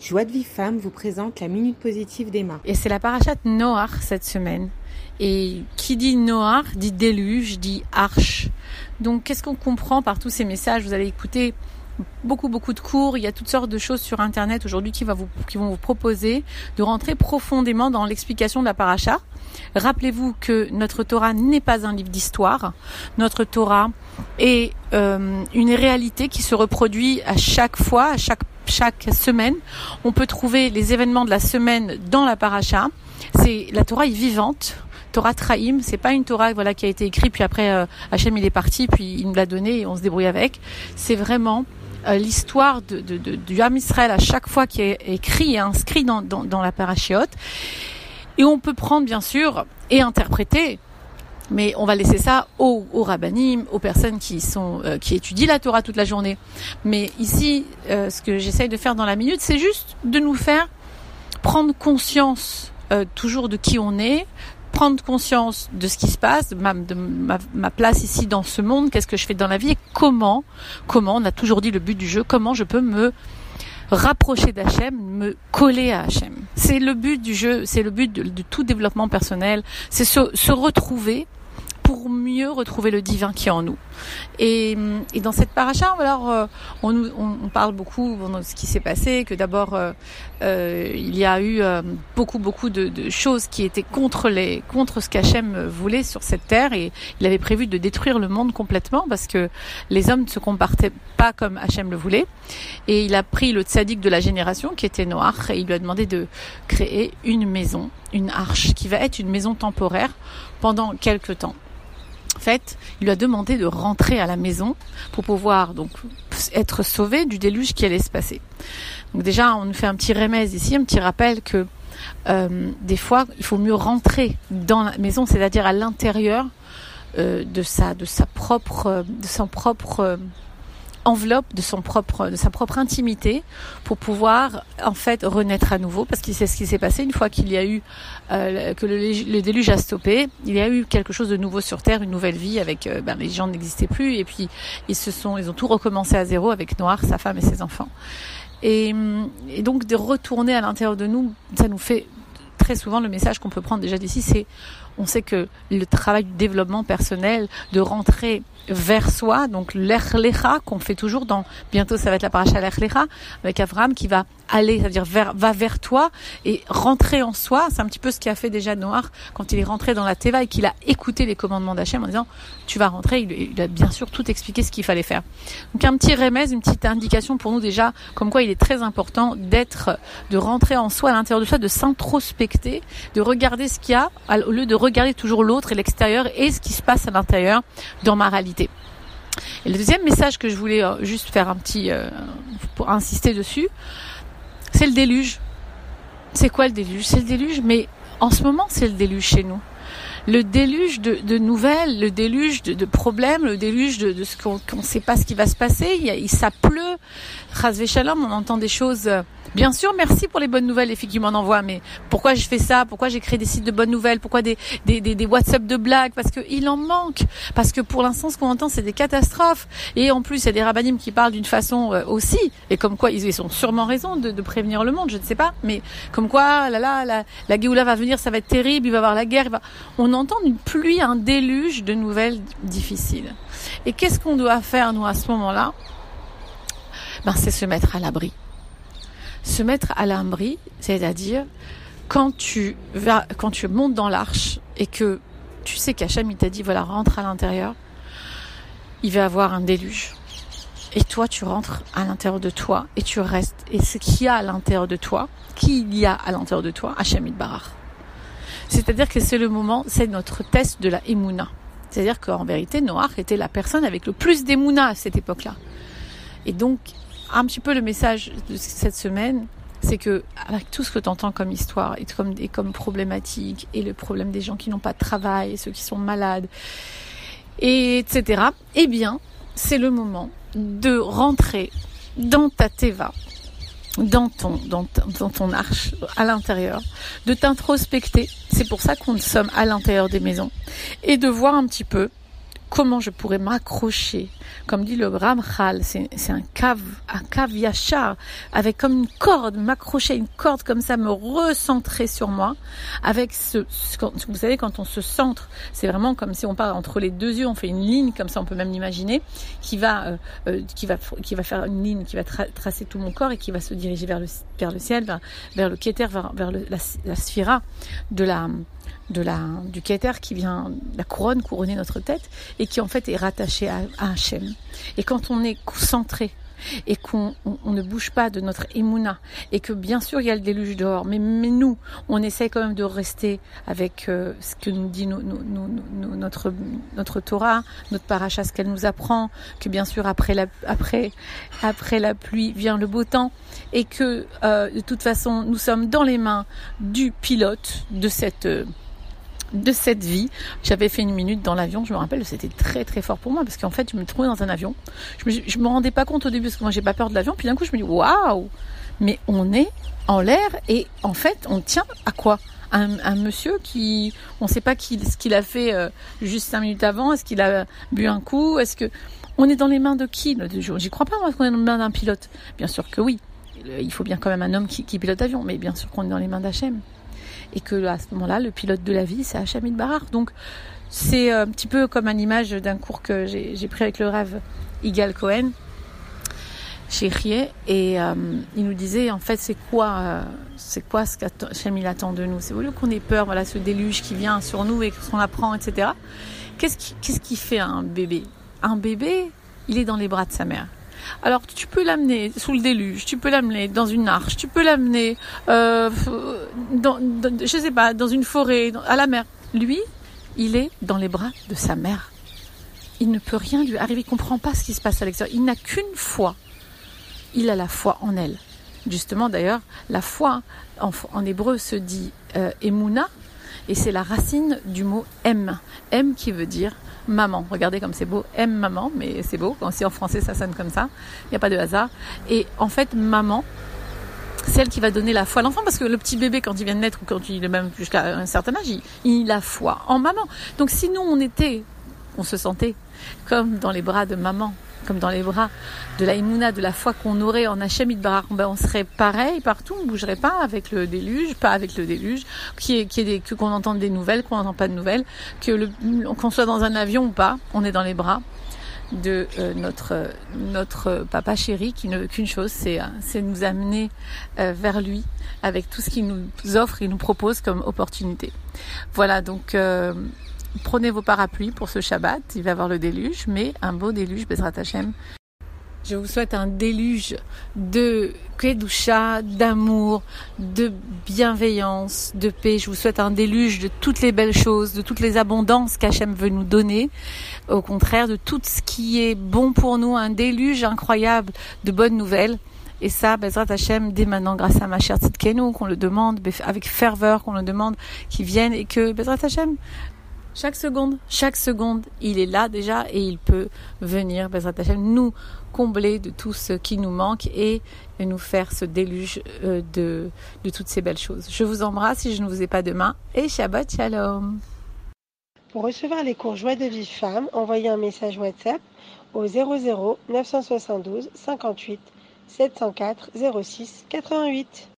Joie de vie femme vous présente la minute positive d'Emma. Et c'est la parachate Noah cette semaine. Et qui dit Noah dit déluge, dit arche. Donc qu'est-ce qu'on comprend par tous ces messages? Vous allez écouter beaucoup beaucoup de cours, il y a toutes sortes de choses sur internet aujourd'hui qui vont vous proposer de rentrer profondément dans l'explication de la paracha. Rappelez-vous que notre Torah n'est pas un livre d'histoire. Notre Torah est euh, une réalité qui se reproduit à chaque fois, à chaque, chaque semaine. On peut trouver les événements de la semaine dans la paracha. C'est la Torah est vivante. Torah Trahim, c'est pas une Torah voilà qui a été écrite puis après euh, Hachem il est parti puis il nous l'a donné et on se débrouille avec. C'est vraiment euh, l'histoire du Ham Israël à chaque fois qui est écrit et inscrit dans la parachiote. Et on peut prendre bien sûr et interpréter mais on va laisser ça aux, aux rabbinim, aux personnes qui sont euh, qui étudient la Torah toute la journée. Mais ici, euh, ce que j'essaye de faire dans la minute, c'est juste de nous faire prendre conscience euh, toujours de qui on est, prendre conscience de ce qui se passe, de, ma, de ma, ma, place ici dans ce monde, qu'est-ce que je fais dans la vie et comment, comment, on a toujours dit le but du jeu, comment je peux me rapprocher d'Hachem, me coller à Hachem. C'est le but du jeu, c'est le but de, de, tout développement personnel, c'est se, se retrouver pour mieux retrouver le divin qui est en nous. Et, dans cette paracha, alors, euh, on, parle beaucoup de ce qui s'est passé, que d'abord euh, euh, il y a eu beaucoup beaucoup de, de, choses qui étaient contre les contre ce qu'Hachem voulait sur cette terre et il avait prévu de détruire le monde complètement parce que les hommes ne se comportaient pas comme Hachem le voulait. Et il a pris le tzaddik de la génération qui était Noach et il lui a demandé de créer une maison, une arche qui va être une maison temporaire pendant quelques temps. Fait, il lui a demandé de rentrer à la maison pour pouvoir donc être sauvé du déluge qui allait se passer. Donc déjà, on nous fait un petit remède ici, un petit rappel que euh, des fois, il faut mieux rentrer dans la maison, c'est-à-dire à, l'intérieur euh, de sa de sa propre de son propre enveloppe de sa propre intimité pour pouvoir en fait renaître à nouveau. Parce que c'est ce qui s'est passé une fois qu'il y a eu euh, que le, déluge a stoppé. Il y a eu quelque chose de nouveau sur terre une nouvelle vie avec euh, ben, les gens n'existaient plus. Et puis ils se sont ils ont tout recommencé à zéro avec Noir sa femme et ses enfants. Et, et donc de retourner à l'intérieur de nous ça nous fait très souvent le message qu'on peut prendre déjà d'ici c'est on sait que le travail du développement personnel, de rentrer vers soi, donc l'erlecha qu'on fait toujours dans, bientôt ça va être la paracha l'erlecha, avec Avram qui va aller, c'est-à-dire vers, va vers toi et rentrer en soi. C'est un petit peu ce qu'a fait déjà Noir quand il est rentré dans la Teva et qu'il a écouté les commandements d'Hachem en disant tu vas rentrer. Il, a bien sûr tout expliqué ce qu'il fallait faire. Donc un petit remède, une petite indication pour nous déjà, comme quoi il est très important d'être, de rentrer en soi à l'intérieur de soi, de s'introspecter, de regarder ce qu'il y a au lieu de regarder toujours l'autre et l'extérieur et ce qui se passe à l'intérieur dans ma réalité. Et le deuxième message que je voulais euh, juste faire un petit, euh, pour insister dessus, c'est le déluge. C'est quoi le déluge? C'est le déluge, mais en ce moment, c'est le déluge chez nous. Le déluge de, nouvelles, le déluge de, problèmes, le déluge de, ce qu'on ne sait pas ce qui va se passer. Il, ça pleut. Shalom, on entend des choses. Bien sûr, merci pour les bonnes nouvelles, les filles qui m'en envoient, mais pourquoi je fais ça? Pourquoi j'ai créé des sites de bonnes nouvelles? Pourquoi des, des, des, des WhatsApp de blagues? Parce qu'il en manque. Parce que pour l'instant, ce qu'on entend, c'est des catastrophes. Et en plus, il y a des rabbinim qui parlent d'une façon euh, aussi, et comme quoi ils, ils ont sûrement raison de, de, prévenir le monde, je ne sais pas, mais comme quoi, là, là, la, la Géoula va venir, ça va être terrible, il va y avoir la guerre. On entend une pluie, un déluge de nouvelles difficiles. Et qu'est-ce qu'on doit faire, nous, à ce moment-là? Ben, c'est se mettre à l'abri. Se mettre à l'abri, c'est-à-dire quand tu vas, quand tu montes dans l'arche et que tu sais qu'Hachem il t'a dit voilà rentre à l'intérieur, il va avoir un déluge. Et toi tu rentres à l'intérieur de toi et tu restes. Et ce qu'il y a à l'intérieur de toi, qui il y a à l'intérieur de toi, Hachem il barar. C'est-à-dire que c'est le moment, c'est notre test de la Emouna. C'est-à-dire qu'en vérité, Noach était la personne avec le plus d'Emouna à cette époque-là. Et donc, un petit peu le message de cette semaine, c'est que avec tout ce que tu entends comme histoire et comme, problématique et le problème des gens qui n'ont pas de travail, ceux qui sont malades, et etc. Eh bien, c'est le moment de rentrer dans ta teva, dans ton, dans, ton arche à l'intérieur, de t'introspecter. C'est pour ça qu'on sommes à l'intérieur des maisons et de voir un petit peu comment je pourrais m'accrocher. Comme dit le Ramchal, c'est un cave, un avec comme une corde, m'accrocher une corde comme ça, me recentrer sur moi, avec ce, vous savez, quand on se centre, c'est vraiment comme si on part entre les deux yeux, on fait une ligne comme ça, on peut même l'imaginer, qui va, euh, euh, qui va, qui va faire une ligne, qui va tracer tout mon corps et qui va se diriger vers le, vers le ciel, vers, le Keter, vers, vers la, la sphira de la, de la, du Keter qui vient, la couronne couronner notre tête et qui en fait est rattaché à, à Hachem. Et quand on est concentré et qu'on on, ne bouge pas de notre émouna. Et que bien sûr il y a le déluge dehors, mais, mais nous, on essaie quand même de rester avec euh, ce que nous dit notre, notre Torah, notre paracha, ce qu'elle nous apprend, que bien sûr après la, après, après la pluie vient le beau temps et que euh, de toute façon nous sommes dans les mains du pilote de cette... Euh, de cette vie. J'avais fait une minute dans l'avion, je me rappelle, c'était très très fort pour moi parce qu'en fait, je me trouvais dans un avion. Je me, me rendais pas compte au début parce que moi j'ai pas peur de l'avion. Puis d'un coup, je me dis waouh, mais on est en l'air et en fait, on tient à quoi? Un, monsieur qui, on ne sait pas ce qu'il a fait euh, juste cinq minutes avant. Est-ce qu'il a bu un coup? Est-ce que on est dans les mains de qui? Le jour J'y crois pas moi qu'on est dans les mains d'un pilote. Bien sûr que oui. Il faut bien quand même un homme qui, qui pilote l'avion, mais bien sûr qu'on est dans les mains d'Hachem et que à ce moment-là, le pilote de la vie, c'est Hachamid Barar. Donc c'est un petit peu comme une image d'un cours que j'ai pris avec le rêve Igal Cohen chez Rie et euh, il nous disait en fait c'est quoi euh, c'est quoi ce qu'Hachem attend de nous? C'est au lieu qu'on ait peur voilà ce déluge qui vient sur nous et qu'on apprend etc qu'est-ce qui fait un bébé? Un bébé il est dans les bras de sa mère alors tu peux l'amener sous le déluge, tu peux l'amener dans une arche, tu peux l'amener, euh, dans, je sais pas, dans une forêt, à la mer. Lui, il est dans les bras de sa mère. Il ne peut rien lui arriver, il comprend pas ce qui se passe à l'extérieur. Il n'a qu'une foi. Il a la foi en elle. Justement, d'ailleurs, la foi en, hébreu se dit euh, emuna, et c'est la racine du mot M. M qui veut dire maman. Regardez comme c'est beau. M maman, mais c'est beau. Quand si en français ça sonne comme ça, il n'y a pas de hasard. Et en fait, maman, celle qui va donner la foi à l'enfant, parce que le petit bébé, quand il vient de naître, ou quand il est même jusqu'à un certain âge, il, il a foi en maman. Donc si nous, on était, on se sentait comme dans les bras de maman, comme dans les bras de la Imuna, de la foi qu'on aurait en Hachem Barar, ben on serait pareil partout, on ne bougerait pas avec le déluge, pas avec le déluge, qui est, que qu'on entende des nouvelles, qu'on n'entend pas de nouvelles, que qu'on soit dans un avion ou pas, on est dans les bras de euh, notre papa chéri qui ne qu'une chose c'est c'est nous amener euh, vers lui avec tout ce qu'il nous offre et nous propose comme opportunité. Voilà donc euh, Prenez vos parapluies pour ce Shabbat. Il va y avoir le déluge, mais un beau déluge, Bezrat Hashem. Je vous souhaite un déluge de kedusha, d'amour, de bienveillance, de paix. Je vous souhaite un déluge de toutes les belles choses, de toutes les abondances qu'Hachem veut nous donner. Au contraire, de tout ce qui est bon pour nous, un déluge incroyable de bonnes nouvelles. Et ça, Bezrat Hashem, dès maintenant, grâce à ma chère Tzidkenu, qu'on le demande, avec ferveur, qu'on le demande, qui viennent et que Bezrat Hashem, chaque seconde, chaque seconde, il est là déjà et il peut venir, nous combler de tout ce qui nous manque et nous faire ce déluge euh, de, de toutes ces belles choses. Je vous embrasse si je ne vous ai pas demain et Shabbat Shalom. Pour recevoir les cours Joie de vie femme, envoyez un message WhatsApp au 00 972 58 704 06 88.